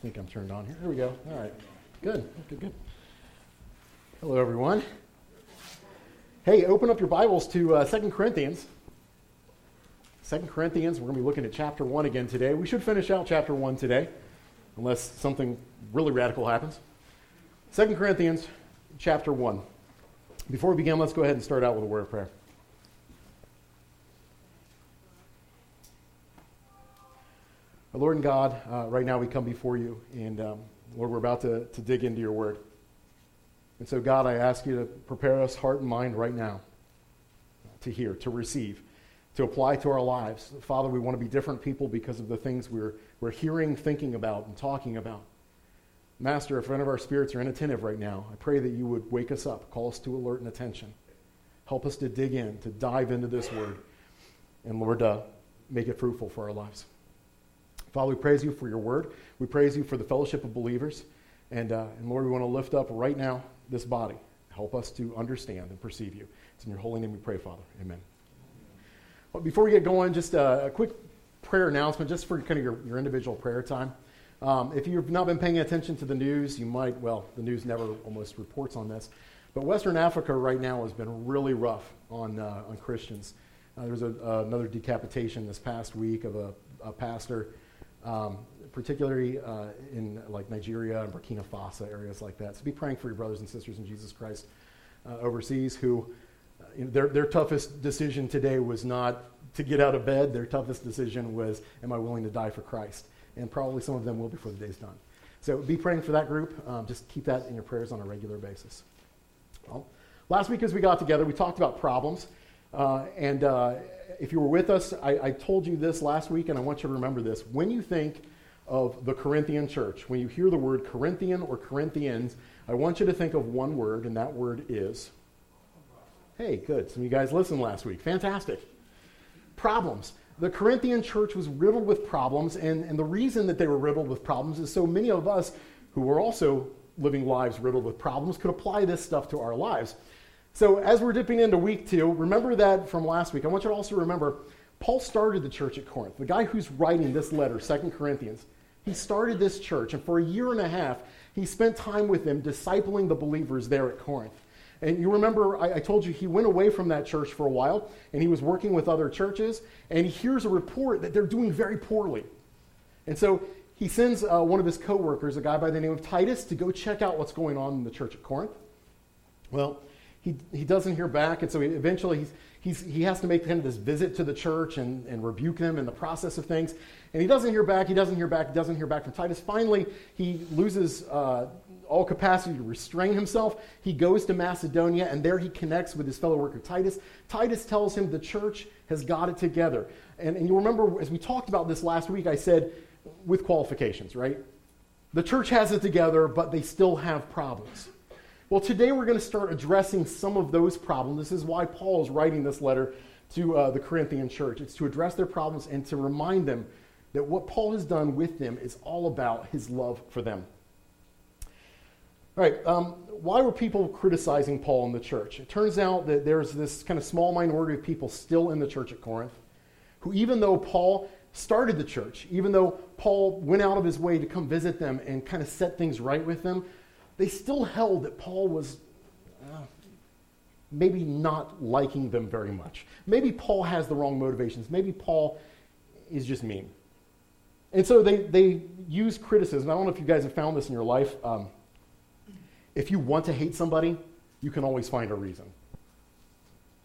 I think I'm turned on here. There we go. All right. Good. Good, good. Hello, everyone. Hey, open up your Bibles to uh, 2 Corinthians. 2 Corinthians, we're going to be looking at chapter 1 again today. We should finish out chapter 1 today, unless something really radical happens. 2 Corinthians chapter 1. Before we begin, let's go ahead and start out with a word of prayer. Our Lord and God, uh, right now we come before you, and um, Lord, we're about to, to dig into your word. And so, God, I ask you to prepare us heart and mind right now to hear, to receive, to apply to our lives. Father, we want to be different people because of the things we're, we're hearing, thinking about, and talking about. Master, if any of our spirits are inattentive right now, I pray that you would wake us up, call us to alert and attention. Help us to dig in, to dive into this word, and Lord, uh, make it fruitful for our lives. Father, we praise you for your word. We praise you for the fellowship of believers. And, uh, and Lord, we want to lift up right now this body. Help us to understand and perceive you. It's in your holy name we pray, Father. Amen. Well, before we get going, just a, a quick prayer announcement, just for kind of your, your individual prayer time. Um, if you've not been paying attention to the news, you might, well, the news never almost reports on this, but Western Africa right now has been really rough on, uh, on Christians. Uh, there was a, uh, another decapitation this past week of a, a pastor um, particularly uh, in like Nigeria and Burkina Faso, areas like that. So be praying for your brothers and sisters in Jesus Christ uh, overseas who uh, their, their toughest decision today was not to get out of bed. Their toughest decision was, am I willing to die for Christ? And probably some of them will before the day's done. So be praying for that group. Um, just keep that in your prayers on a regular basis. Well, last week as we got together, we talked about problems. Uh, and uh, if you were with us, I, I, told you this last week, and I want you to remember this. When you think of the Corinthian church, when you hear the word Corinthian or Corinthians, I want you to think of one word, and that word is. Hey, good. Some of you guys listened last week. Fantastic. Problems. The Corinthian church was riddled with problems, and, and the reason that they were riddled with problems is so many of us who were also living lives riddled with problems could apply this stuff to our lives. So, as we're dipping into week two, remember that from last week. I want you to also remember Paul started the church at Corinth. The guy who's writing this letter, Second Corinthians, he started this church, and for a year and a half, he spent time with them discipling the believers there at Corinth. And you remember, I, I, told you he went away from that church for a while, and he was working with other churches, and he hears a report that they're doing very poorly. And so he sends uh, one of his coworkers, a guy by the name of Titus, to go check out what's going on in the church at Corinth. Well, he, he doesn't hear back, and so he, eventually he's, he's, he has to make kind of this visit to the church and, and rebuke them in the process of things. And he doesn't hear back, he doesn't hear back, he doesn't hear back from Titus. Finally, he loses uh, all capacity to restrain himself. He goes to Macedonia, and there he connects with his fellow worker Titus. Titus tells him the church has got it together. And, and you remember, as we talked about this last week, I said, with qualifications, right? The church has it together, but they still have problems. Well, today we're going to start addressing some of those problems. This is why Paul is writing this letter to uh, the Corinthian church. It's to address their problems and to remind them that what Paul has done with them is all about his love for them. All right, um, why were people criticizing Paul in the church? It turns out that there's this kind of small minority of people still in the church at Corinth who, even though Paul started the church, even though Paul went out of his way to come visit them and kind of set things right with them, they still held that Paul was uh, maybe not liking them very much. Maybe Paul has the wrong motivations. Maybe Paul is just mean. And so they, they use criticism. I don't know if you guys have found this in your life. Um, if you want to hate somebody, you can always find a reason.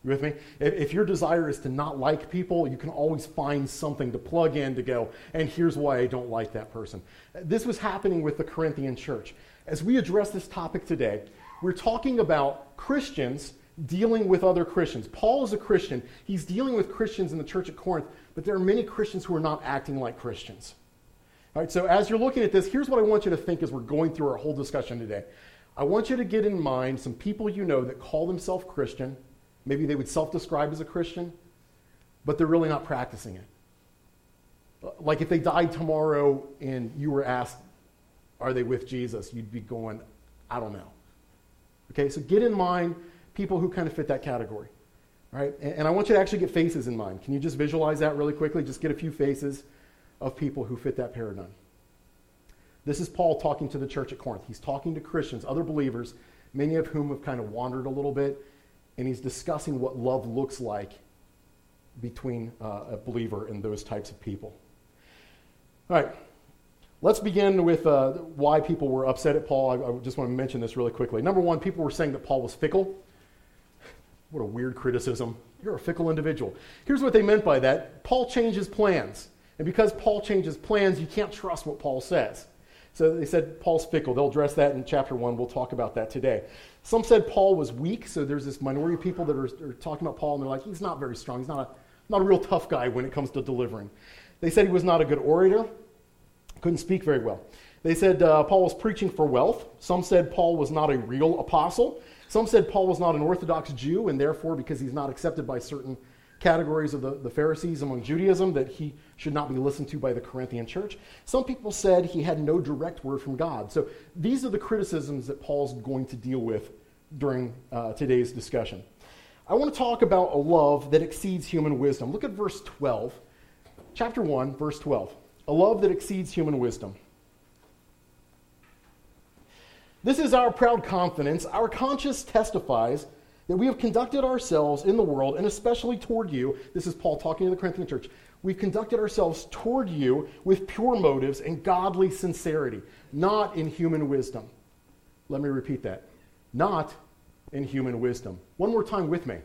You with me? If, if, your desire is to not like people, you can always find something to plug in to go, and here's why I don't like that person. This was happening with the Corinthian church. As we address this topic today, we're talking about Christians dealing with other Christians. Paul is a Christian. He's dealing with Christians in the church at Corinth, but there are many Christians who are not acting like Christians. All right, so as you're looking at this, here's what I want you to think as we're going through our whole discussion today. I want you to get in mind some people you know that call themselves Christian. Maybe they would self describe as a Christian, but they're really not practicing it. Like if they died tomorrow and you were asked, are they with Jesus? You'd be going, I don't know. Okay, so get in mind people who kind of fit that category. Right? And, and I want you to actually get faces in mind. Can you just visualize that really quickly? Just get a few faces of people who fit that paradigm. This is Paul talking to the church at Corinth. He's talking to Christians, other believers, many of whom have kind of wandered a little bit, and he's discussing what love looks like between uh, a believer and those types of people. All right, let's begin with uh, why people were upset at Paul. I, I just want to mention this really quickly. Number one, people were saying that Paul was fickle. What a weird criticism. You're a fickle individual. Here's what they meant by that Paul changes plans. And because Paul changes plans, you can't trust what Paul says. So they said Paul's fickle. They'll address that in chapter 1. We'll talk about that today. Some said Paul was weak. So there's this minority of people that are, are talking about Paul, and they're like, he's not very strong. He's not a, not a real tough guy when it comes to delivering. They said he was not a good orator, couldn't speak very well. They said uh, Paul was preaching for wealth. Some said Paul was not a real apostle. Some said Paul was not an Orthodox Jew, and therefore, because he's not accepted by certain categories of the, the Pharisees among Judaism, that he should not be listened to by the Corinthian church. Some people said he had no direct word from God. So these are the criticisms that Paul's going to deal with during uh, today's discussion. I want to talk about a love that exceeds human wisdom. Look at verse 12, chapter 1, verse 12. A love that exceeds human wisdom. This is our proud confidence. Our conscience testifies that we have conducted ourselves in the world, and especially toward you. This is Paul talking to the Corinthian church. We've conducted ourselves toward you with pure motives and godly sincerity, not in human wisdom. Let me repeat that. Not in human wisdom. One more time with me.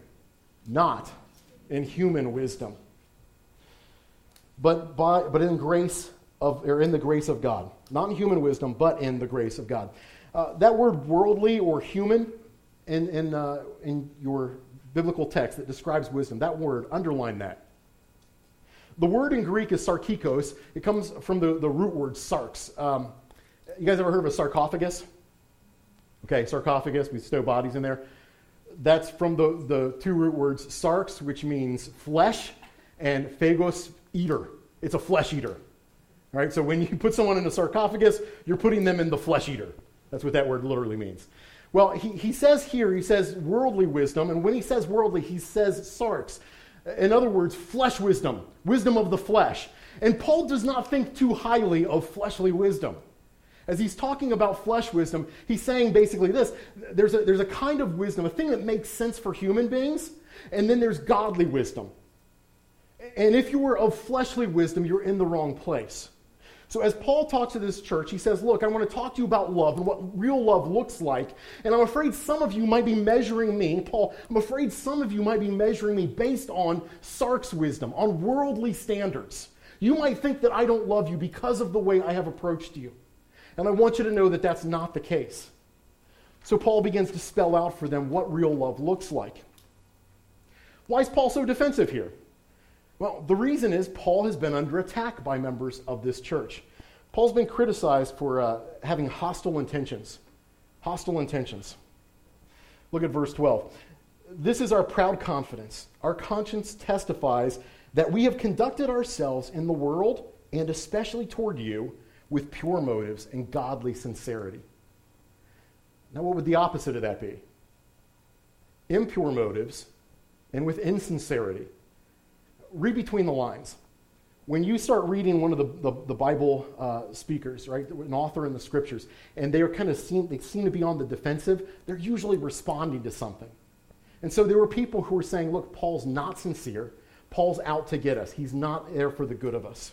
Not in human wisdom. But, by, but in grace of, or in the grace of God. Not in human wisdom, but in the grace of God. Uh, that word worldly or human in, in, uh, in your biblical text that describes wisdom, that word, underline that. The word in Greek is sarkikos. It comes from the, the root word sarx. Um, you guys ever heard of a sarcophagus? Okay, sarcophagus, we stow bodies in there. That's from the, the two root words sarx, which means flesh, and phagos, eater. It's a flesh eater. Right, so when you put someone in a sarcophagus, you're putting them in the flesh eater. That's what that word literally means. Well, he, he says here, he says worldly wisdom, and when he says worldly, he says sarx. In other words, flesh wisdom, wisdom of the flesh. And Paul does not think too highly of fleshly wisdom. As he's talking about flesh wisdom, he's saying basically this there's a, there's a kind of wisdom, a thing that makes sense for human beings, and then there's godly wisdom. And if you were of fleshly wisdom, you're in the wrong place. So, as Paul talks to this church, he says, Look, I want to talk to you about love and what real love looks like. And I'm afraid some of you might be measuring me, Paul, I'm afraid some of you might be measuring me based on sarx wisdom, on worldly standards. You might think that I don't love you because of the way I have approached you. And I want you to know that that's not the case. So, Paul begins to spell out for them what real love looks like. Why is Paul so defensive here? Well, the reason is Paul has been under attack by members of this church. Paul's been criticized for uh, having hostile intentions. Hostile intentions. Look at verse 12. This is our proud confidence. Our conscience testifies that we have conducted ourselves in the world, and especially toward you, with pure motives and godly sincerity. Now, what would the opposite of that be? Impure motives and with insincerity read between the lines. When you start reading one of the, the, the Bible uh, speakers, right, an author in the scriptures, and they are kind of seen, they seem to be on the defensive, they're usually responding to something. And so there were people who were saying, look, Paul's not sincere. Paul's out to get us. He's not there for the good of us.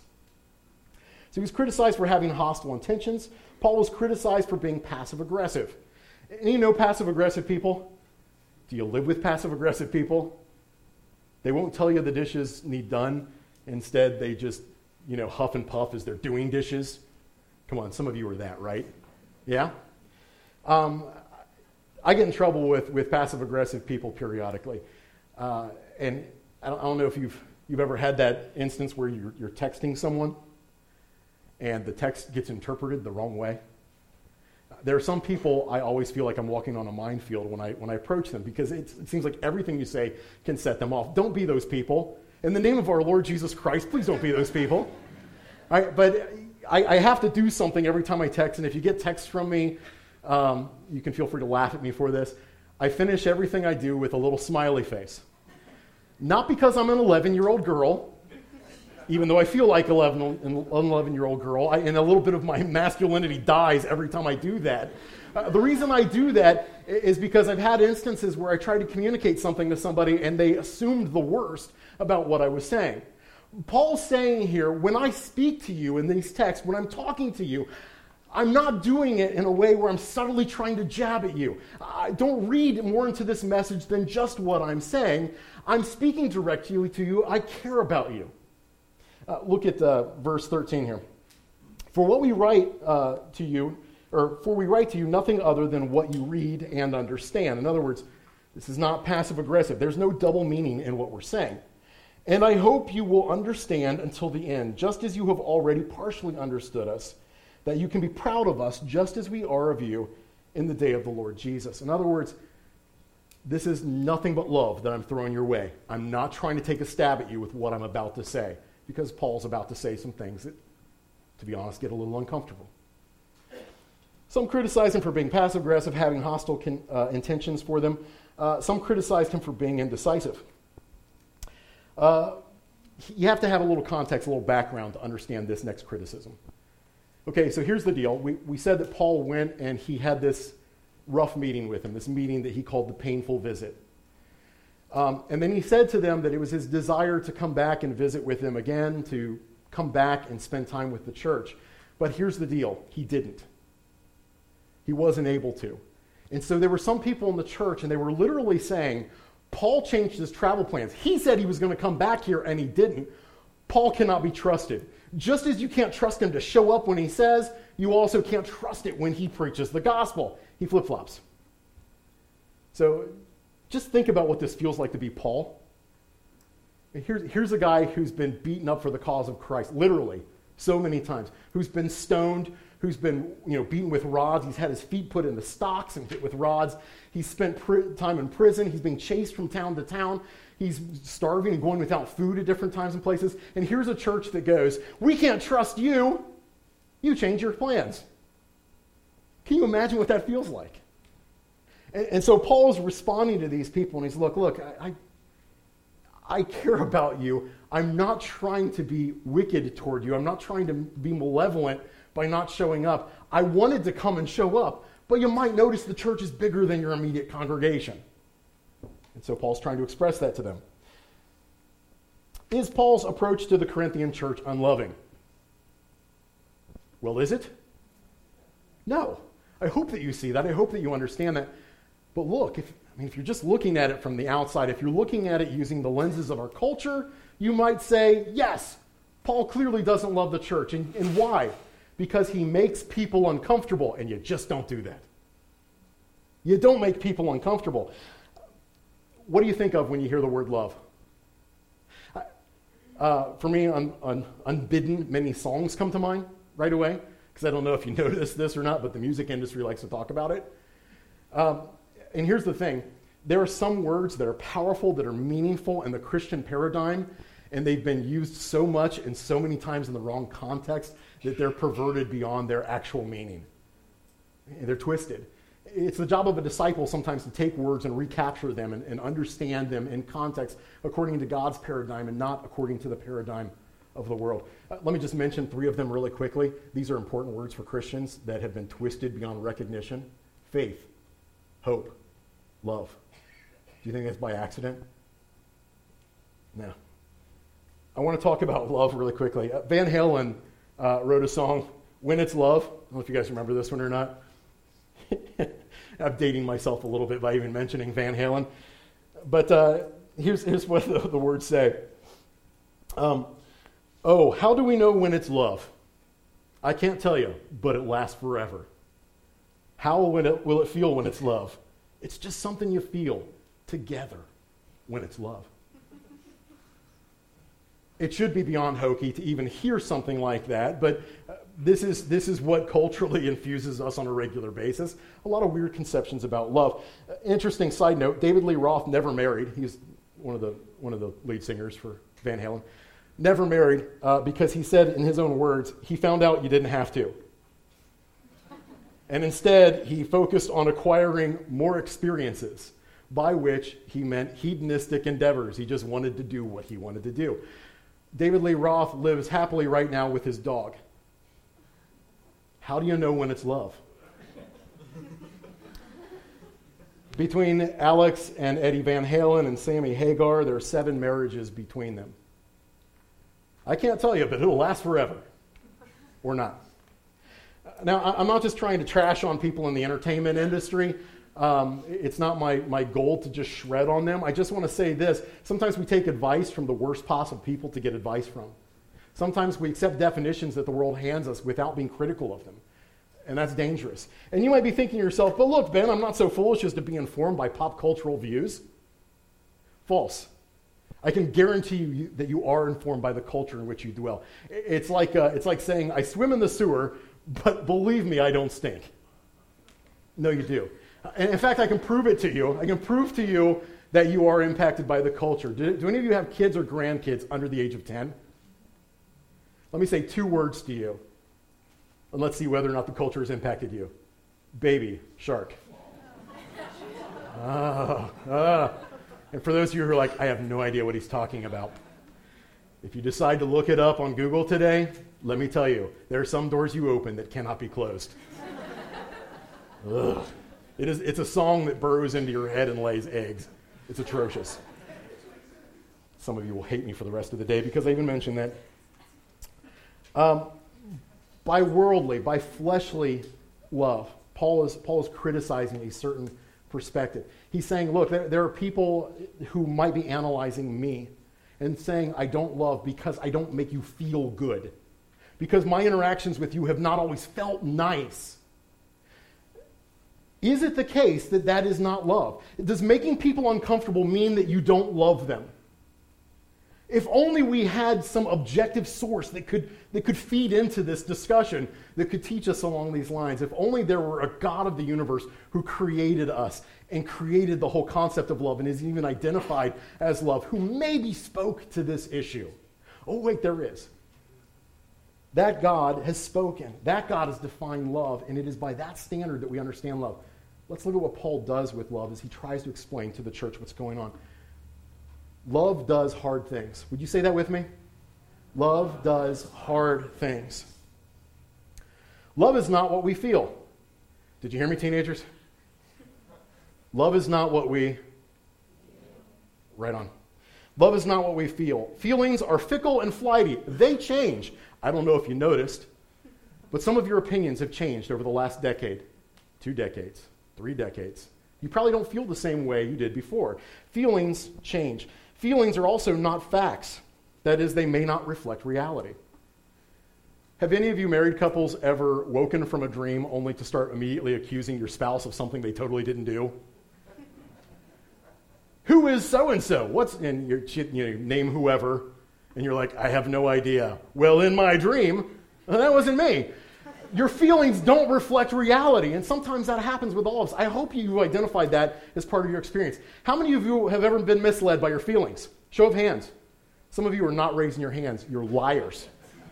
So he was criticized for having hostile intentions. Paul was criticized for being passive aggressive. And you know passive aggressive people? Do you live with passive aggressive people? They won't tell you the dishes need done. Instead, they just, you know, huff and puff as they're doing dishes. Come on, some of you are that, right? Yeah? Um, I get in trouble with, with passive aggressive people periodically. Uh, and I don't, I don't, know if you've, you've ever had that instance where you're, you're texting someone and the text gets interpreted the wrong way there are some people I always feel like I'm walking on a minefield when I, when I approach them because it seems like everything you say can set them off. Don't be those people. In the name of our Lord Jesus Christ, please don't be those people. But I, I have to do something every time I text, and if you get texts from me, um, you can feel free to laugh at me for this. I finish everything I do with a little smiley face. Not because I'm an 11 year old girl, even though I feel like 11, an 11 year old girl, I, and a little bit of my masculinity dies every time I do that. Uh, the reason I do that is because I've had instances where I tried to communicate something to somebody and they assumed the worst about what I was saying. Paul's saying here, when I speak to you in these texts, when I'm talking to you, I'm not doing it in a way where I'm subtly trying to jab at you. I don't read more into this message than just what I'm saying. I'm speaking directly to you. I care about you. Uh, look at uh, verse 13 here. For what we write uh, to you, or for we write to you nothing other than what you read and understand. In other words, this is not passive aggressive. There's no double meaning in what we're saying. And I hope you will understand until the end, just as you have already partially understood us, that you can be proud of us just as we are of you in the day of the Lord Jesus. In other words, this is nothing but love that I'm throwing your way. I'm not trying to take a stab at you with what I'm about to say, because Paul's about to say some things that, to be honest, get a little uncomfortable. Some criticize him for being passive aggressive, having hostile con, uh, intentions for them. Uh, some criticized him for being indecisive. Uh, you have to have a little context, a little background to understand this next criticism. Okay, so here's the deal. We, we said that Paul went and he had this rough meeting with him, this meeting that he called the painful visit. Um, and then he said to them that it was his desire to come back and visit with them again, to come back and spend time with the church. But here's the deal he didn't. He wasn't able to. And so there were some people in the church, and they were literally saying, Paul changed his travel plans. He said he was going to come back here, and he didn't. Paul cannot be trusted. Just as you can't trust him to show up when he says, you also can't trust it when he preaches the gospel. He flip flops. So just think about what this feels like to be Paul. Here's, here's a guy who's been beaten up for the cause of Christ, literally, so many times, who's been stoned, who's been you know, beaten with rods. He's had his feet put in the stocks and hit with rods. He's spent pr- time in prison. He's being chased from town to town. He's starving and going without food at different times and places. And here's a church that goes, We can't trust you. You change your plans. Can you imagine what that feels like? And, and so Paul is responding to these people, and he's, Look, look, I, I, I care about you. I'm not trying to be wicked toward you. I'm not trying to be malevolent by not showing up. I wanted to come and show up, but you might notice the church is bigger than your immediate congregation. And so Paul's trying to express that to them. Is Paul's approach to the Corinthian church unloving? Well, is it? No. I hope that you see that. I hope that you understand that. But look, if, I mean, if you're just looking at it from the outside, if you're looking at it using the lenses of our culture, you might say, yes, Paul clearly doesn't love the church. And, and why? because he makes people uncomfortable, and you just don't do that. You don't make people uncomfortable. What do you think of when you hear the word love? Uh, for me, un, un, unbidden, many songs come to mind right away, because I don't know if you noticed this or not, but the music industry likes to talk about it. Um, and here's the thing there are some words that are powerful, that are meaningful in the Christian paradigm, and they've been used so much and so many times in the wrong context that they're perverted beyond their actual meaning. They're twisted. It's the job of a disciple sometimes to take words and recapture them and, and understand them in context according to God's paradigm and not according to the paradigm of the world. Uh, let me just mention three of them really quickly. These are important words for Christians that have been twisted beyond recognition faith, hope, love. Do you think that's by accident? No. I want to talk about love really quickly. Uh, Van Halen uh, wrote a song, When It's Love. I don't know if you guys remember this one or not. I'm dating myself a little bit by even mentioning Van Halen. But uh, here's, here's what the, the words say um, Oh, how do we know when it's love? I can't tell you, but it lasts forever. How will it, will it feel when it's love? It's just something you feel together when it's love it should be beyond hokey to even hear something like that, but uh, this is, this is what culturally infuses us on a regular basis. A lot of weird conceptions about love. Uh, interesting side note David Lee Roth never married. He's one of the, one of the lead singers for Van Halen. Never married uh, because he said, in his own words, he found out you didn't have to. And instead, he focused on acquiring more experiences, by which he meant hedonistic endeavors. He just wanted to do what he wanted to do. David Lee Roth lives happily right now with his dog. How do you know when it's love? between Alex and Eddie Van Halen and Sammy Hagar, there are seven marriages between them. I can't tell you, but it'll last forever. Or not. Now, I'm not just trying to trash on people in the entertainment industry. Um, it's not my, my goal to just shred on them. I just want to say this. Sometimes we take advice from the worst possible people to get advice from. Sometimes we accept definitions that the world hands us without being critical of them. And that's dangerous. And you might be thinking to yourself, but look, Ben, I'm not so foolish as to be informed by pop cultural views. False. I can guarantee you that you are informed by the culture in which you dwell. It's like, uh, it's like saying, I swim in the sewer, but believe me, I don't stink. No, you do. And in fact, I can prove it to you. I can prove to you that you are impacted by the culture. Do, do any of you have kids or grandkids under the age of 10? Let me say two words to you, and let's see whether or not the culture has impacted you. Baby shark. Ah, ah. And for those of you who are like, I have no idea what he's talking about, if you decide to look it up on Google today, let me tell you, there are some doors you open that cannot be closed. Ugh. It is, it's a song that burrows into your head and lays eggs. It's atrocious. Some of you will hate me for the rest of the day because I even mentioned that. Um, by worldly, by fleshly love, Paul is, Paul is criticizing a certain perspective. He's saying, look, there, there are people who might be analyzing me and saying, I don't love because I don't make you feel good. Because my interactions with you have not always felt nice. Is it the case that that is not love? Does making people uncomfortable mean that you don't love them? If only we had some objective source that could, that could feed into this discussion, that could teach us along these lines. If only there were a God of the universe who created us and created the whole concept of love and is even identified as love, who maybe spoke to this issue. Oh, wait, there is. That God has spoken. That God has defined love, and it is by that standard that we understand love. Let's look at what Paul does with love as he tries to explain to the church what's going on. Love does hard things. Would you say that with me? Love does hard things. Love is not what we feel. Did you hear me, teenagers? Love is not what we. Right on. Love is not what we feel. Feelings are fickle and flighty, they change. I don't know if you noticed, but some of your opinions have changed over the last decade, two decades, three decades. You probably don't feel the same way you did before. Feelings change. Feelings are also not facts. That is, they may not reflect reality. Have any of you married couples ever woken from a dream only to start immediately accusing your spouse of something they totally didn't do? Who is so and so? What's and you you know, name whoever, and you're like, I have no idea. Well, in my dream, that wasn't me. Your feelings don't reflect reality, and sometimes that happens with all of us. I hope you identified that as part of your experience. How many of you have ever been misled by your feelings? Show of hands. Some of you are not raising your hands. You're liars.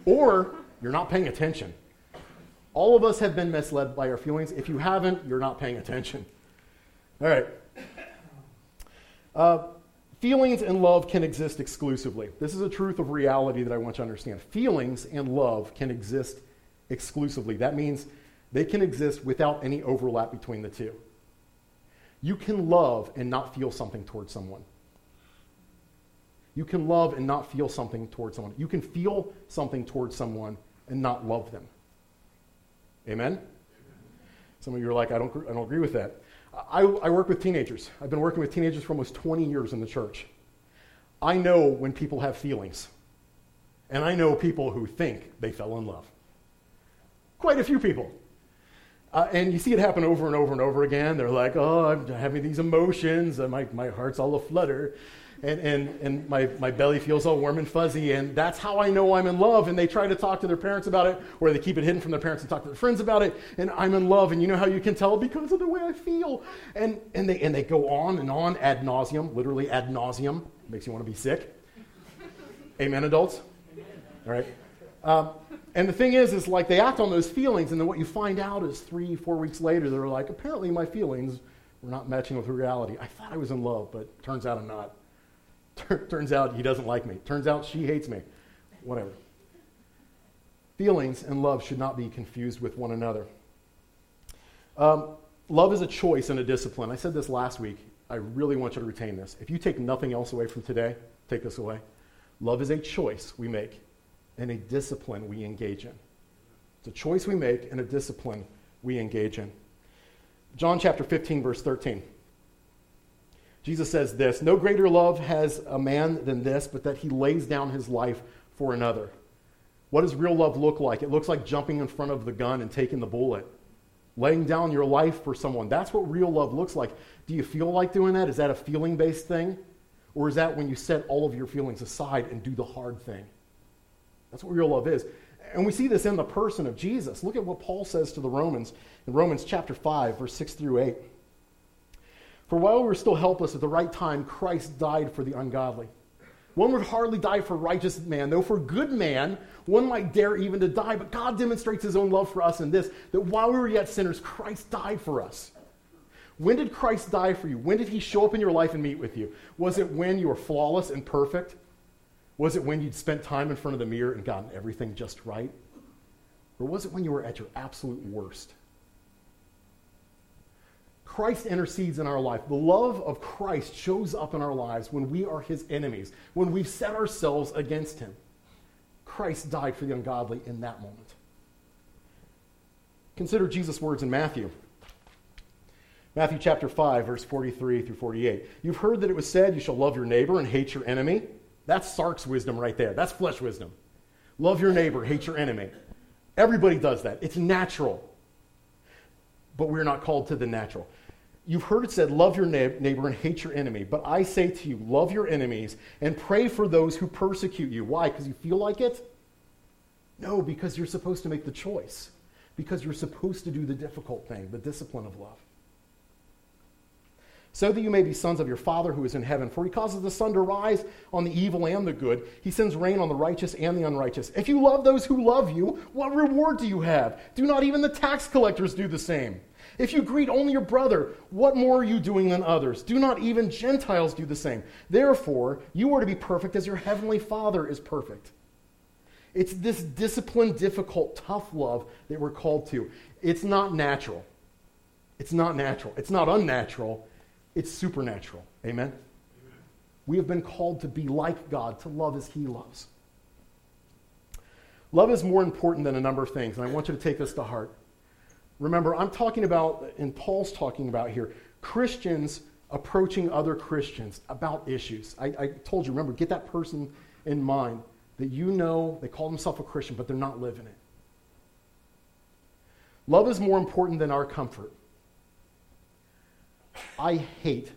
Or you're not paying attention. All of us have been misled by our feelings. If you haven't, you're not paying attention. All right. Uh, feelings and love can exist exclusively. This is a truth of reality that I want you to understand. Feelings and love can exist exclusively. That means they can exist without any overlap between the two. You can love and not feel something towards someone. You can love and not feel something towards someone. You can feel something towards someone and not love them. Amen? Some of you are like, I don't, I don't agree with that. I, I work with teenagers. I've been working with teenagers for almost 20 years in the church. I know when people have feelings, and I know people who think they fell in love quite a few people. Uh, and you see it happen over and over and over again. They're like, oh, I'm having these emotions, and my, my heart's all aflutter, and, and, and my, my belly feels all warm and fuzzy, and that's how I know I'm in love. And they try to talk to their parents about it, or they keep it hidden from their parents and talk to their friends about it, and I'm in love. And you know how you can tell? Because of the way I feel. And, and, they, and they go on and on ad nauseum, literally ad nauseum. Makes you want to be sick. Amen, adults? All right. Um, and the thing is, is like they act on those feelings, and then what you find out is three, four weeks later, they're like, apparently my feelings were not matching with reality. I thought I was in love, but turns out I'm not. turns out he doesn't like me. Turns out she hates me. whatever. Feelings and love should not be confused with one another. Um, love is a choice and a discipline. I said this last week. I really want you to retain this. If you take nothing else away from today, take this away. Love is a choice we make and a discipline we engage in. It's a choice we make and a discipline we engage in. John chapter 15, verse 13. Jesus says this No greater love has a man than this, but that he lays down his life for another. What does real love look like? It looks like jumping in front of the gun and taking the bullet, laying down your life for someone. That's what real love looks like. Do you feel like doing that? Is that a feeling based thing? Or is that when you set all of your feelings aside and do the hard thing? That's what real love is. And we see this in the person of Jesus. Look at what Paul says to the Romans in Romans chapter 5, verse 6 through 8. For while we were still helpless at the right time, Christ died for the ungodly. One would hardly die for righteous man, though for good man, one might dare even to die. But God demonstrates his own love for us in this that while we were yet sinners, Christ died for us. When did Christ die for you? When did he show up in your life and meet with you? Was it when you were flawless and perfect? Was it when you'd spent time in front of the mirror and gotten everything just right? Or was it when you were at your absolute worst? Christ intercedes in our life. The love of Christ shows up in our lives when we are his enemies, when we've set ourselves against him. Christ died for the ungodly in that moment. Consider Jesus' words in Matthew. Matthew chapter 5, verse 43 through 48. You've heard that it was said, You shall love your neighbor and hate your enemy. That's sarx wisdom right there. That's flesh wisdom. Love your neighbor, hate your enemy. Everybody does that. It's natural. But we're not called to the natural. You've heard it said, Love your neighbor and hate your enemy. But I say to you, love your enemies and pray for those who persecute you. Why? Because you feel like it? No, because you're supposed to make the choice. Because you're supposed to do the difficult thing, the discipline of love so that you may be sons of your Father who is in heaven. For he causes the sun to rise on the evil and the good. He sends rain on the righteous and the unrighteous. If you love those who love you, what reward do you have? Do not even the tax collectors do the same? If you greet only your brother, what more are you doing than others? Do not even Gentiles do the same? Therefore, you are to be perfect as your heavenly Father is perfect. It's this disciplined, difficult, tough love that we're called to. It's not natural. It's not natural. It's not unnatural it's supernatural. Amen? Amen? We have been called to be like God, to love as He loves. Love is more important than a number of things, and I want you to take this to heart. Remember, I'm talking about, and Paul's talking about here, Christians approaching other Christians about issues. I, I told you, remember, get that person in mind that you know they call themselves a Christian, but they're not living it. Love is more important than our comfort. I hate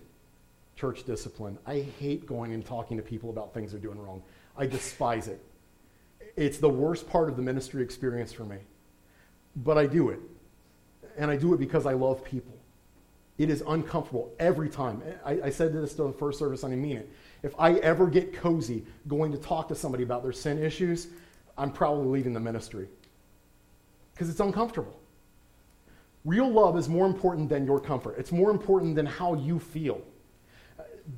church discipline. I hate going and talking to people about things they're doing wrong. I despise it. It's the worst part of the ministry experience for me. But I do it. And I do it because I love people. It is uncomfortable every time. I, I said this to the first service, and I mean it. If I ever get cozy going to talk to somebody about their sin issues, I'm probably leaving the ministry because it's uncomfortable. Real love is more important than your comfort, it's more important than how you feel.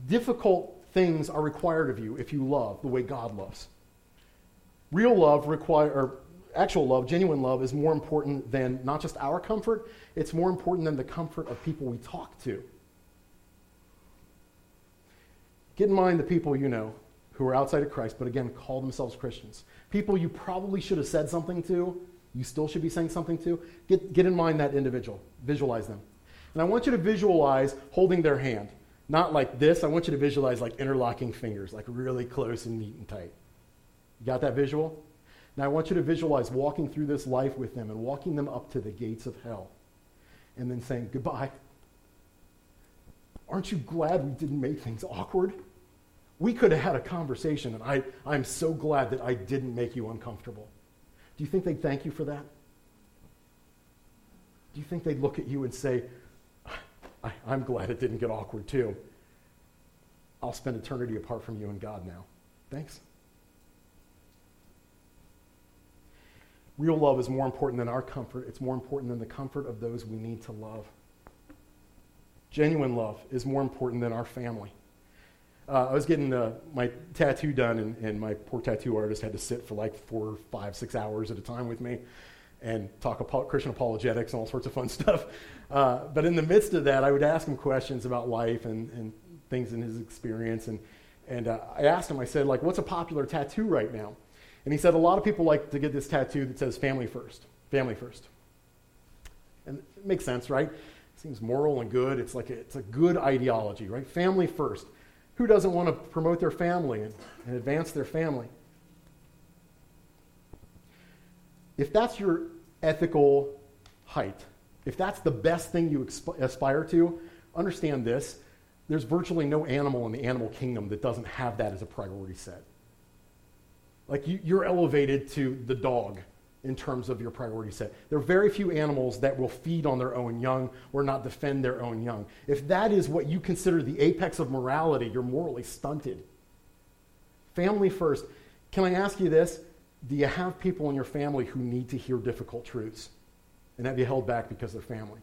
Difficult things are required of you if you love the way God loves. Real love require or actual love, genuine love is more important than not just our comfort, it's more important than the comfort of people we talk to. Get in mind the people you know who are outside of Christ, but again, call themselves Christians. People you probably should have said something to you still should be saying something to, get, get in mind that individual. Visualize them. And I want you to visualize holding their hand. Not like this. I want you to visualize like interlocking fingers, like really close and neat and tight. You got that visual? Now I want you to visualize walking through this life with them and walking them up to the gates of hell and then saying goodbye. Aren't you glad we didn't make things awkward? We could have had a conversation, and I, I'm so glad that I didn't make you uncomfortable. Do you think they'd thank you for that? Do you think they'd look at you and say, I, am glad it didn't get awkward too. I'll spend eternity apart from you and God now. Thanks. Real love is more important than our comfort. It's more important than the comfort of those we need to love. Genuine love is more important than our family. Uh, I was getting uh, my tattoo done, and, and, my poor tattoo artist had to sit for like four, five, six hours at a time with me and talk about Christian apologetics and all sorts of fun stuff. Uh, but in the midst of that, I would ask him questions about life and, and things in his experience. And, and uh, I asked him, I said, like, what's a popular tattoo right now? And he said, a lot of people like to get this tattoo that says family first, family first. And it makes sense, right? It seems moral and good. It's like a, it's a good ideology, right? Family first. Who doesn't want to promote their family and, and advance their family? If that's your ethical height, if that's the best thing you aspire to, understand this. There's virtually no animal in the animal kingdom that doesn't have that as a priority set. Like you, you're elevated to the dog in terms of your priority set. There are very few animals that will feed on their own young or not defend their own young. If that is what you consider the apex of morality, you're morally stunted. Family first. Can I ask you this? Do you have people in your family who need to hear difficult truths? And have you held back because they're family?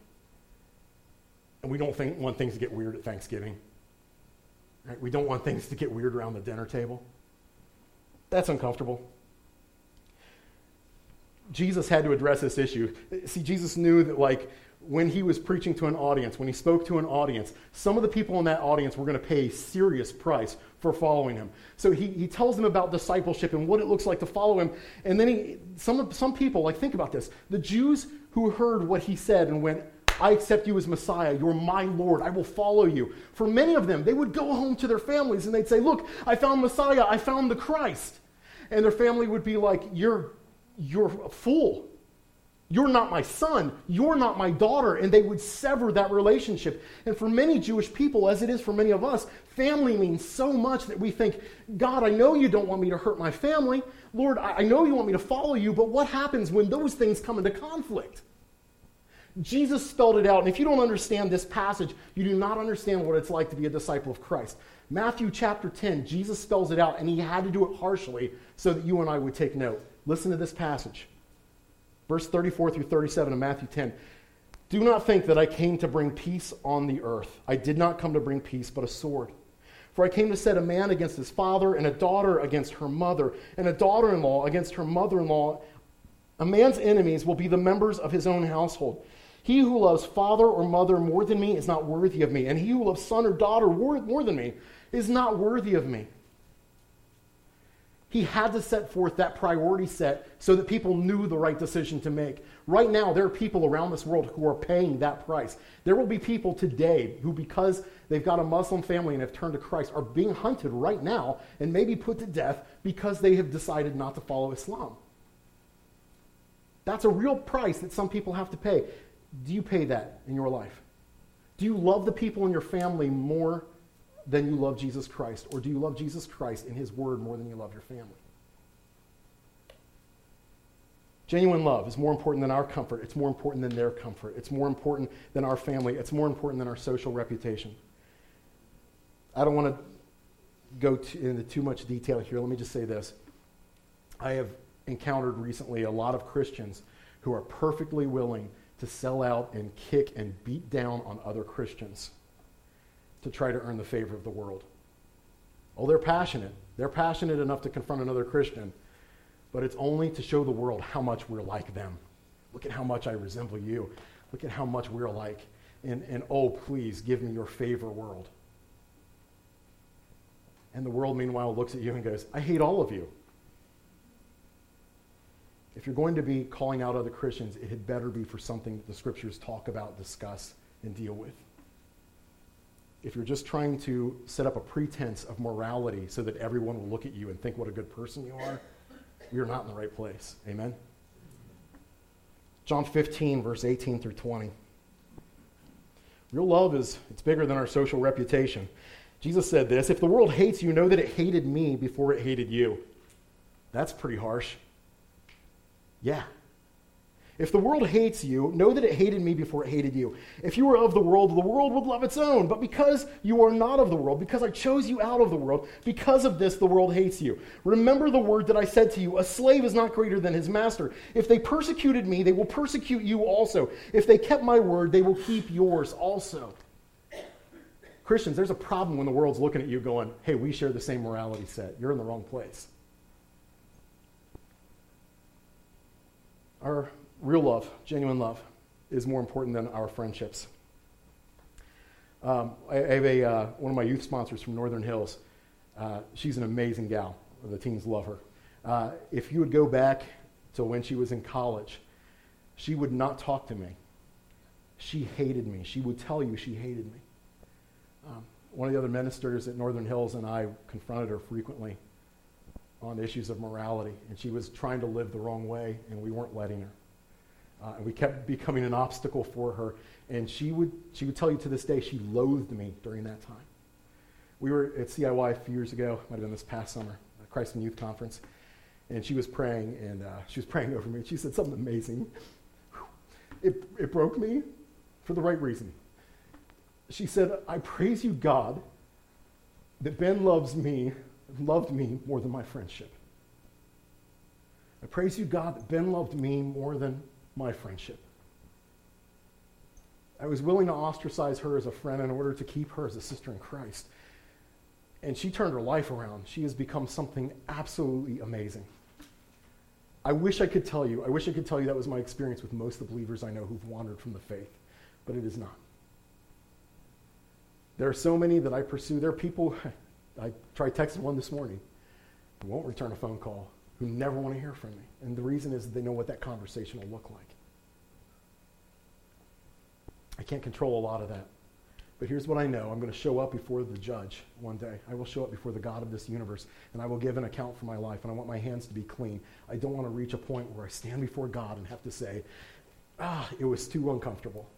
And we don't think, want things to get weird at Thanksgiving. Right? We don't want things to get weird around the dinner table. That's uncomfortable. Jesus had to address this issue. See, Jesus knew that, like, when he was preaching to an audience, when he spoke to an audience, some of the people in that audience were going to pay a serious price for following him. So he, he tells them about discipleship and what it looks like to follow him. And then he, some, some people, like, think about this. The Jews who heard what he said and went, I accept you as Messiah. You're my Lord. I will follow you. For many of them, they would go home to their families and they'd say, Look, I found Messiah. I found the Christ. And their family would be like, You're, you're a fool. You're not my son. You're not my daughter. And they would sever that relationship. And for many Jewish people, as it is for many of us, family means so much that we think, God, I know you don't want me to hurt my family. Lord, I know you want me to follow you. But what happens when those things come into conflict? Jesus spelled it out. And if you don't understand this passage, you do not understand what it's like to be a disciple of Christ. Matthew chapter 10, Jesus spells it out, and he had to do it harshly so that you and I would take note. Listen to this passage. Verse 34 through 37 of Matthew 10. Do not think that I came to bring peace on the earth. I did not come to bring peace, but a sword. For I came to set a man against his father, and a daughter against her mother, and a daughter in law against her mother in law. A man's enemies will be the members of his own household. He who loves father or mother more than me is not worthy of me, and he who loves son or daughter more than me is not worthy of me. He had to set forth that priority set so that people knew the right decision to make. Right now, there are people around this world who are paying that price. There will be people today who, because they've got a Muslim family and have turned to Christ, are being hunted right now and maybe put to death because they have decided not to follow Islam. That's a real price that some people have to pay. Do you pay that in your life? Do you love the people in your family more than you love Jesus Christ? Or do you love Jesus Christ and his word more than you love your family? Genuine love is more important than our comfort. It's more important than their comfort. It's more important than our family. It's more important than our social reputation. I don't want to go into too much detail here. Let me just say this. I have encountered recently a lot of Christians who are perfectly willing to sell out and kick and beat down on other Christians to try to earn the favor of the world. Oh, they're passionate. They're passionate enough to confront another Christian, but it's only to show the world how much we're like them. Look at how much I resemble you. Look at how much we're alike. And, and oh, please give me your favor, world. And the world, meanwhile, looks at you and goes, I hate all of you if you're going to be calling out other Christians, it had better be for something the scriptures talk about, discuss, and deal with. If you're just trying to set up a pretense of morality so that everyone will look at you and think what a good person you are, you're not in the right place. Amen? John 15, verse 18 through 20. Real love is it's bigger than our social reputation. Jesus said this, if the world hates you, know that it hated me before it hated you. That's pretty harsh. Yeah. If the world hates you, know that it hated me before it hated you. If you were of the world, the world would love its own. But because you are not of the world, because I chose you out of the world, because of this, the world hates you. Remember the word that I said to you A slave is not greater than his master. If they persecuted me, they will persecute you also. If they kept my word, they will keep yours also. Christians, there's a problem when the world's looking at you going, hey, we share the same morality set. You're in the wrong place. Our real love, genuine love, is more important than our friendships. Um, I, I, have a, uh, one of my youth sponsors from Northern Hills. Uh, she's an amazing gal. The teens love her. Uh, if you would go back to when she was in college, she would not talk to me. She hated me. She would tell you she hated me. Um, one of the other ministers at Northern Hills and I confronted her frequently on issues of morality, and she was trying to live the wrong way, and we weren't letting her. Uh, and we kept becoming an obstacle for her. And she would, she would tell you to this day she loathed me during that time. We were at CIY a few years ago, might have been this past summer, Christ In Youth Conference, and she was praying, and uh, she was praying over me. She said something amazing. It, it broke me for the right reason. She said, I praise you, God, that Ben loves me, loved me more than my friendship. I praise you, God, that Ben loved me more than my friendship. I was willing to ostracize her as a friend in order to keep her as a sister in Christ. And she turned her life around. She has become something absolutely amazing. I wish I could tell you, I wish I could tell you that was my experience with most of the believers I know who've wandered from the faith, but it is not. There are so many that I pursue. There are people, I tried texting one this morning, who won't return a phone call, who never want to hear from me. And the reason is they know what that conversation will look like. I can't control a lot of that. But here's what I know I'm going to show up before the judge one day. I will show up before the God of this universe, and I will give an account for my life, and I want my hands to be clean. I don't want to reach a point where I stand before God and have to say, ah, it was too uncomfortable.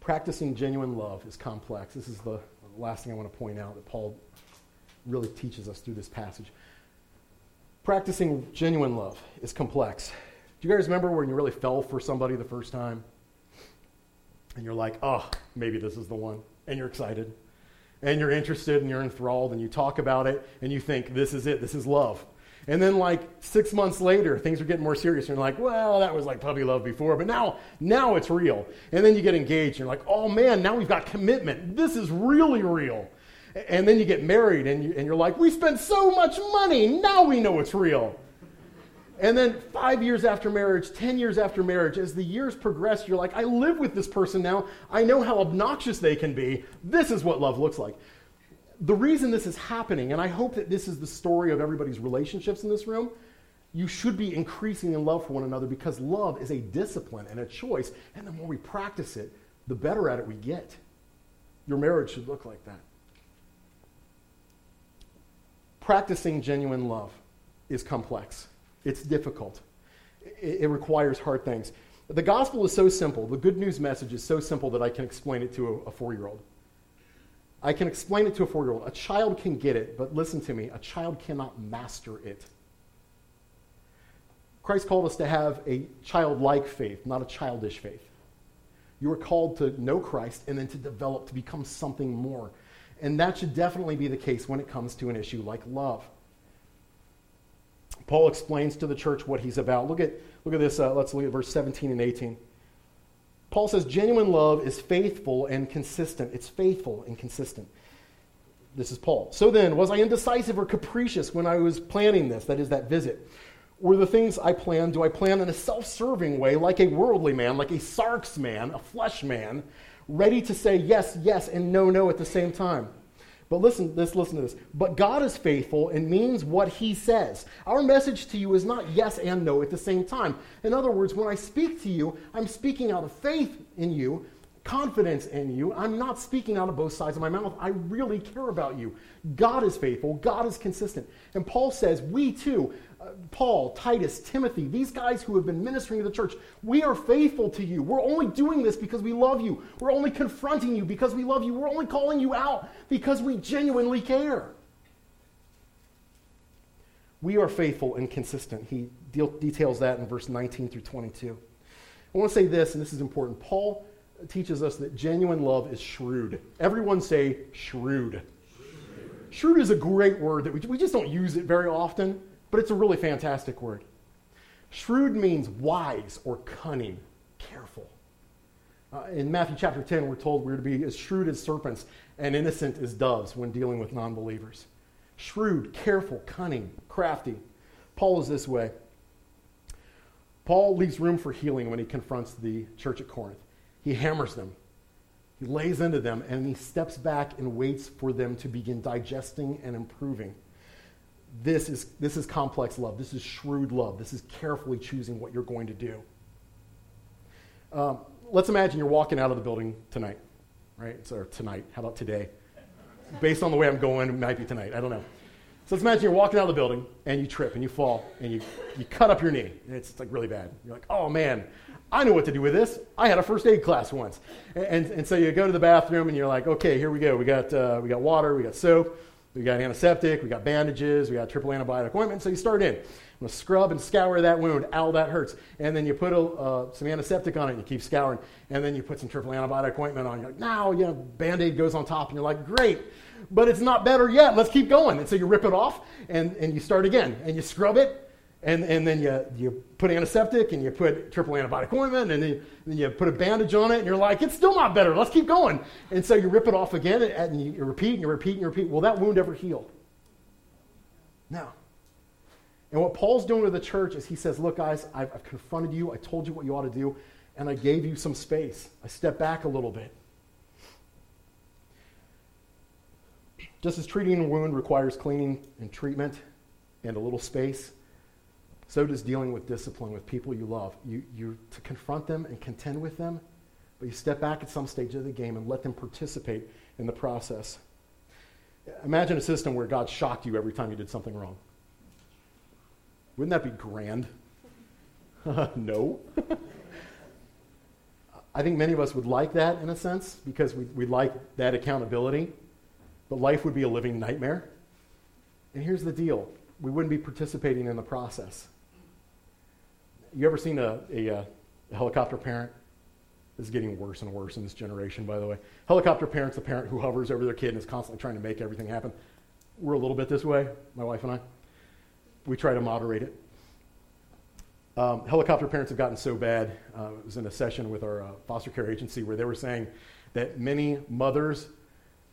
Practicing genuine love is complex. This is the last thing I want to point out that Paul really teaches us through this passage. Practicing genuine love is complex. Do you guys remember when you really fell for somebody the first time? And you're like, oh, maybe this is the one. And you're excited. And you're interested and you're enthralled and you talk about it and you think, this is it, this is love. And then like six months later, things are getting more serious. And you're like, well, that was like puppy love before, but now, now it's real. And then you get engaged. And you're like, oh man, now we've got commitment. This is really real. And then you get married and, you, and you're like, we spent so much money. Now we know it's real. And then five years after marriage, 10 years after marriage, as the years progress, you're like, I live with this person now. I know how obnoxious they can be. This is what love looks like. The reason this is happening, and I hope that this is the story of everybody's relationships in this room, you should be increasing in love for one another because love is a discipline and a choice. And the more we practice it, the better at it we get. Your marriage should look like that practicing genuine love is complex, it's difficult, it, it, requires hard things. The gospel is so simple, the good news message is so simple that I can explain it to a, a four year old. I can explain it to a four year old. A child can get it, but listen to me, a child cannot master it. Christ called us to have a childlike faith, not a childish faith. You are called to know Christ and then to develop to become something more. And that should definitely be the case when it comes to an issue like love. Paul explains to the church what he's about. Look at, look at this. Uh, let's look at verse 17 and 18. Paul says, genuine love is faithful and consistent. It's faithful and consistent. This is Paul. So then, was I indecisive or capricious when I was planning this? That is, that visit. Were the things I planned, do I plan in a self serving way, like a worldly man, like a sarx man, a flesh man, ready to say yes, yes, and no, no at the same time. But listen, this, listen to this. But God is faithful and means what he says. Our message to you is not yes and no at the same time. In other words, when I speak to you, I'm speaking out of faith in you, confidence in you. I'm not speaking out of both sides of my mouth. I really care about you. God is faithful, God is consistent. And Paul says, we too, Paul, Titus, Timothy, these guys who have been ministering to the church, we are faithful to you. We're only doing this because we love you. We're only confronting you because we love you. We're only calling you out because we genuinely care. We are faithful and consistent. He de- details that in verse 19 through 22. I want to say this, and this is important. Paul teaches us that genuine love is shrewd. Everyone say shrewd. Shrewd, shrewd is a great word that we, we just don't use it very often but it's a really fantastic word. Shrewd means wise or cunning, careful. Uh, in Matthew chapter 10, we're told we're to be as shrewd as serpents and innocent as doves when dealing with non believers. Shrewd, careful, cunning, crafty. Paul is this way. Paul leaves room for healing when he confronts the church at Corinth. He hammers them, he lays into them, and he steps back and waits for them to begin digesting and improving. This is, this is complex love. This is shrewd love. This is carefully choosing what you're going to do. Um, let's imagine you're walking out of the building tonight, right? Or tonight. How about today? Based on the way I'm going, it might be tonight. I don't know. So let's imagine you're walking out of the building and you trip and you fall and you, you cut up your knee. And it's like really bad. You're like, oh man, I know what to do with this. I had a first aid class once. And, and, and so you go to the bathroom and you're like, okay, here we go. We got, uh, we got water, we got soap, we got antiseptic, we got bandages, we got triple antibiotic ointment. So you start in. I'm going to scrub and scour that wound. Ow, that hurts. And then you put a, uh, some antiseptic on it and you keep scouring. And then you put some triple antibiotic ointment on. You're like, now, you know, band aid goes on top. And you're like, great but it's not better yet. Let's keep going. And so you rip it off and, and you start again and you scrub it and, and then you, you put antiseptic and you put triple antibiotic ointment and then, then you put a bandage on it and you're like, it's still not better. Let's keep going. And so you rip it off again and, and you, repeat and you repeat and you repeat. Will that wound ever heal? No. And what Paul's doing with the church is he says, look, guys, I've, I've confronted you. I told you what you ought to do. And I gave you some space. I stepped back a little bit. Just as treating a wound requires cleaning and treatment and a little space, so does dealing with discipline with people you love. You, you to confront them and contend with them, but you step back at some stage of the game and let them participate in the process. Imagine a system where God shocked you every time you did something wrong. Wouldn't that be grand? no. I think many of us would like that in a sense because we, we like that accountability but life would be a living nightmare. And here's the deal we wouldn't be participating in the process. You ever seen a, a, uh, a helicopter parent? This is getting worse and worse in this generation, by the way. Helicopter parent's the parent who hovers over their kid and is constantly trying to make everything happen. We're a little bit this way, my wife and I. We try to moderate it. Um, helicopter parents have gotten so bad. Uh, was in a session with our uh, foster care agency where they were saying that many mothers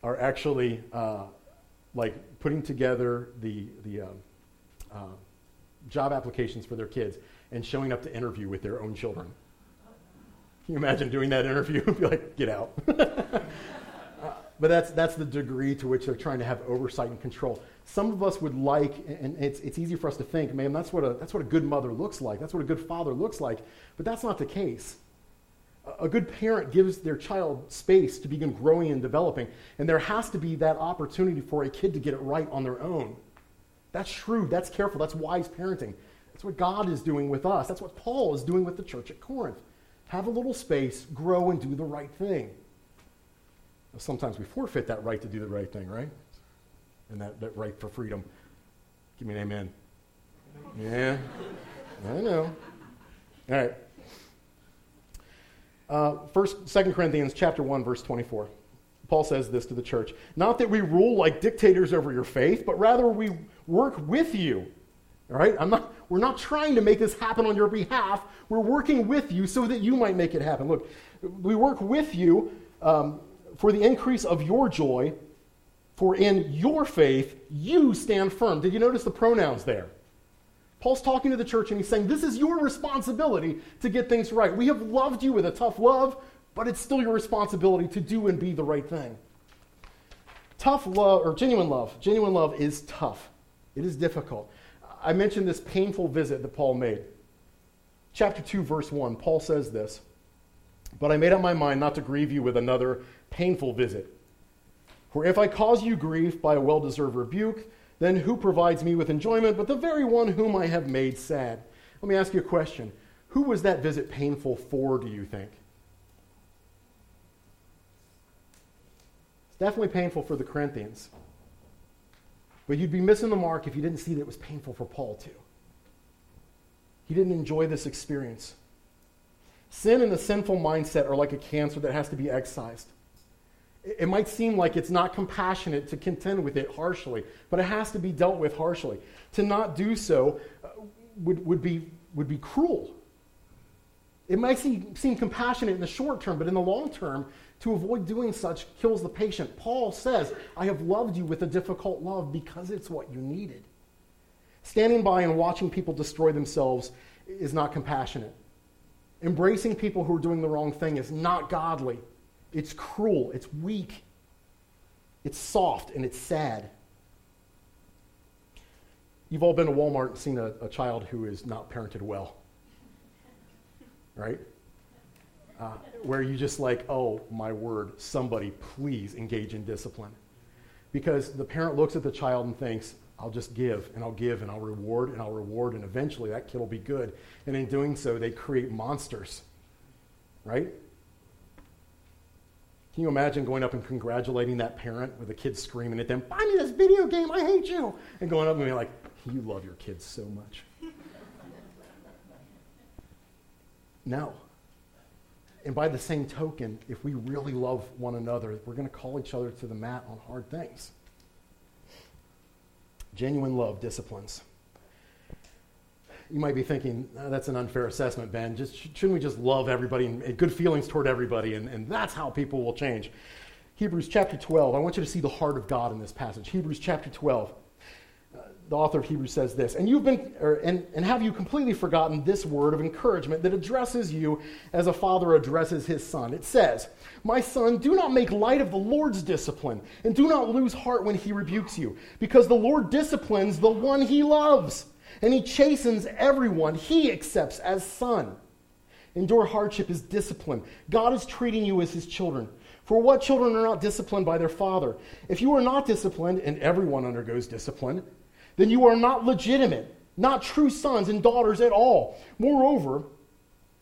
are actually uh, like putting together the, the um, uh, job applications for their kids and showing up to interview with their own children. Can you imagine doing that interview? And be like, get out. uh, but that's, that's the degree to which they're trying to have oversight and control. Some of us would like, and it's, it's easy for us to think, man, that's what, a, that's what a good mother looks like. That's what a good father looks like. But that's not the case a good parent gives their child space to begin growing and developing. And there has to be that opportunity for a kid to get it right on their own. That's shrewd, that's careful, that's wise parenting. That's what God is doing with us. That's what Paul is doing with the church at Corinth. Have a little space, grow, and do the right thing. Sometimes we forfeit that right to do the right thing, right? And that, that right for freedom. Give me an amen. Yeah, I know. All right. Uh, first, Second Corinthians chapter 1, verse 24. Paul says this to the church Not that we rule like dictators over your faith, but rather we work with you. All right? I'm not, we're not trying to make this happen on your behalf. We're working with you so that you might make it happen. Look, we work with you um, for the increase of your joy, for in your faith you stand firm. Did you notice the pronouns there? Paul's talking to the church and he's saying, This is your responsibility to get things right. We have loved you with a tough love, but it's still your responsibility to do and be the right thing. Tough love, or genuine love, genuine love is tough. It is difficult. I mentioned this painful visit that Paul made. Chapter 2, verse 1, Paul says this But I made up my mind not to grieve you with another painful visit. For if I cause you grief by a well deserved rebuke, then who provides me with enjoyment but the very one whom I have made sad? Let me ask you a question. Who was that visit painful for, do you think? It's definitely painful for the Corinthians. But you'd be missing the mark if you didn't see that it was painful for Paul, too. He didn't enjoy this experience. Sin and the sinful mindset are like a cancer that has to be excised. It might seem like it's not compassionate to contend with it harshly, but it has to be dealt with harshly. To not do so uh, would, would, be, would be cruel. It might seem, seem compassionate in the short term, but in the long term, to avoid doing such kills the patient. Paul says, I have loved you with a difficult love because it's what you needed. Standing by and watching people destroy themselves is not compassionate. Embracing people who are doing the wrong thing is not godly. It's cruel, it's weak, it's soft, and it's sad. You've all been to Walmart and seen a, a child who is not parented well, right? Uh, where you just like, oh my word, somebody please engage in discipline. Because the parent looks at the child and thinks, I'll just give and I'll give and I'll reward and I'll reward, and eventually that kid will be good. And in doing so, they create monsters, right? Can you imagine going up and congratulating that parent with a kid screaming at them, Buy me this video game, I hate you! And going up and being like, You love your kids so much. no. And by the same token, if we really love one another, we're going to call each other to the mat on hard things. Genuine love disciplines. You might be thinking, oh, that's an unfair assessment, Ben. Just, shouldn't we just love everybody and, good feelings toward everybody, and, and that's how people will change? Hebrews chapter 12. I want you to see the heart of God in this passage. Hebrews chapter 12 the author of Hebrews says this, and you've been, or, and, and have you completely forgotten this word of encouragement that addresses you as a father addresses his son? It says, My son, do not make light of the Lord's discipline, and do not lose heart when he rebukes you, because the Lord disciplines the one he loves, and he chastens everyone he accepts as son. Endure hardship is discipline. God is treating you as his children. For what children are not disciplined by their father? If you are not disciplined, and everyone undergoes discipline, then you are not legitimate, not true sons and daughters at all. Moreover,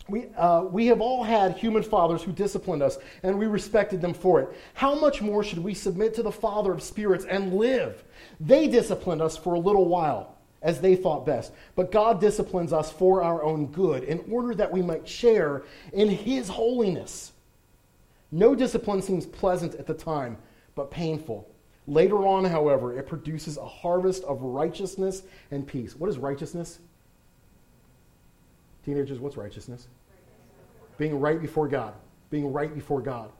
we, uh, we have all had human fathers who disciplined us, and we respected them for it. How much more should we submit to the Father of spirits and live? They disciplined us for a little while, as they thought best. But God disciplines us for our own good, in order that we might share in His holiness. No discipline seems pleasant at the time, but painful. Later on, however, it produces a harvest of righteousness and peace. What is righteousness? Teenagers, what's righteousness? Being right before God. Being right before God.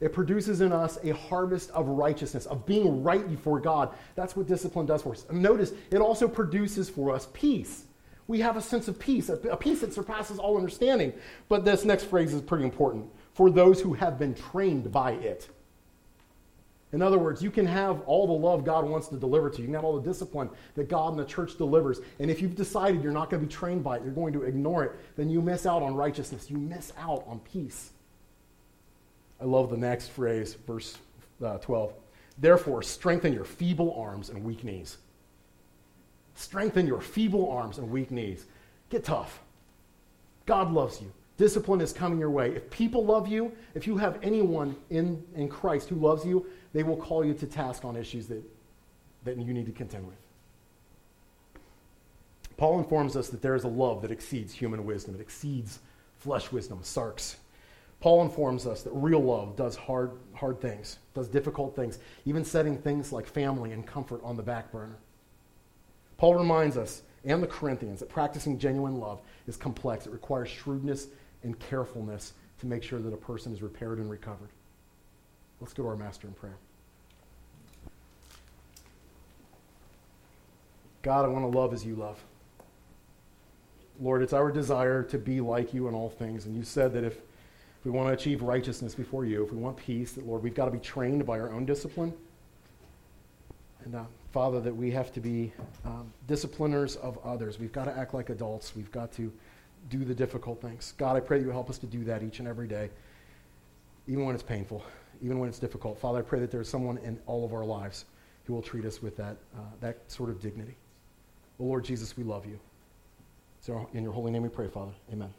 It produces in us a harvest of righteousness, of being right before God. That's what discipline does for us. Notice, it also produces for us peace. We have a sense of peace, a peace that surpasses all understanding. But this next phrase is pretty important for those who have been trained by it. In other words, you can have all the love God wants to deliver to you. You can have all the discipline that God and the church delivers. And if you've decided you're not going to be trained by it, you're going to ignore it, then you miss out on righteousness. You miss out on peace. I love the next phrase, verse uh, 12. Therefore, strengthen your feeble arms and weak knees. Strengthen your feeble arms and weak knees. Get tough. God loves you. Discipline is coming your way. If people love you, if you have anyone in, in Christ who loves you, they will call you to task on issues that, that you need to contend with. Paul informs us that there is a love that exceeds human wisdom, it exceeds flesh wisdom, sarx. Paul informs us that real love does hard, hard things, does difficult things, even setting things like family and comfort on the back burner. Paul reminds us and the Corinthians that practicing genuine love is complex. It requires shrewdness and carefulness to make sure that a person is repaired and recovered. Let's go to our master in prayer. God, I want to love as you love. Lord, it's our desire to be like you in all things. And you said that if we want to achieve righteousness before you, if we want peace, that, Lord, we've got to be trained by our own discipline. And, uh, Father, that we have to be um, discipliners of others. We've got to act like adults. We've got to do the difficult things. God, I pray that you help us to do that each and every day, even when it's painful even when it's difficult. Father, I pray that there's someone in all of our lives who will treat us with that, uh, that sort of dignity. Well, Lord Jesus, we love you. So in your holy name we pray, Father. Amen.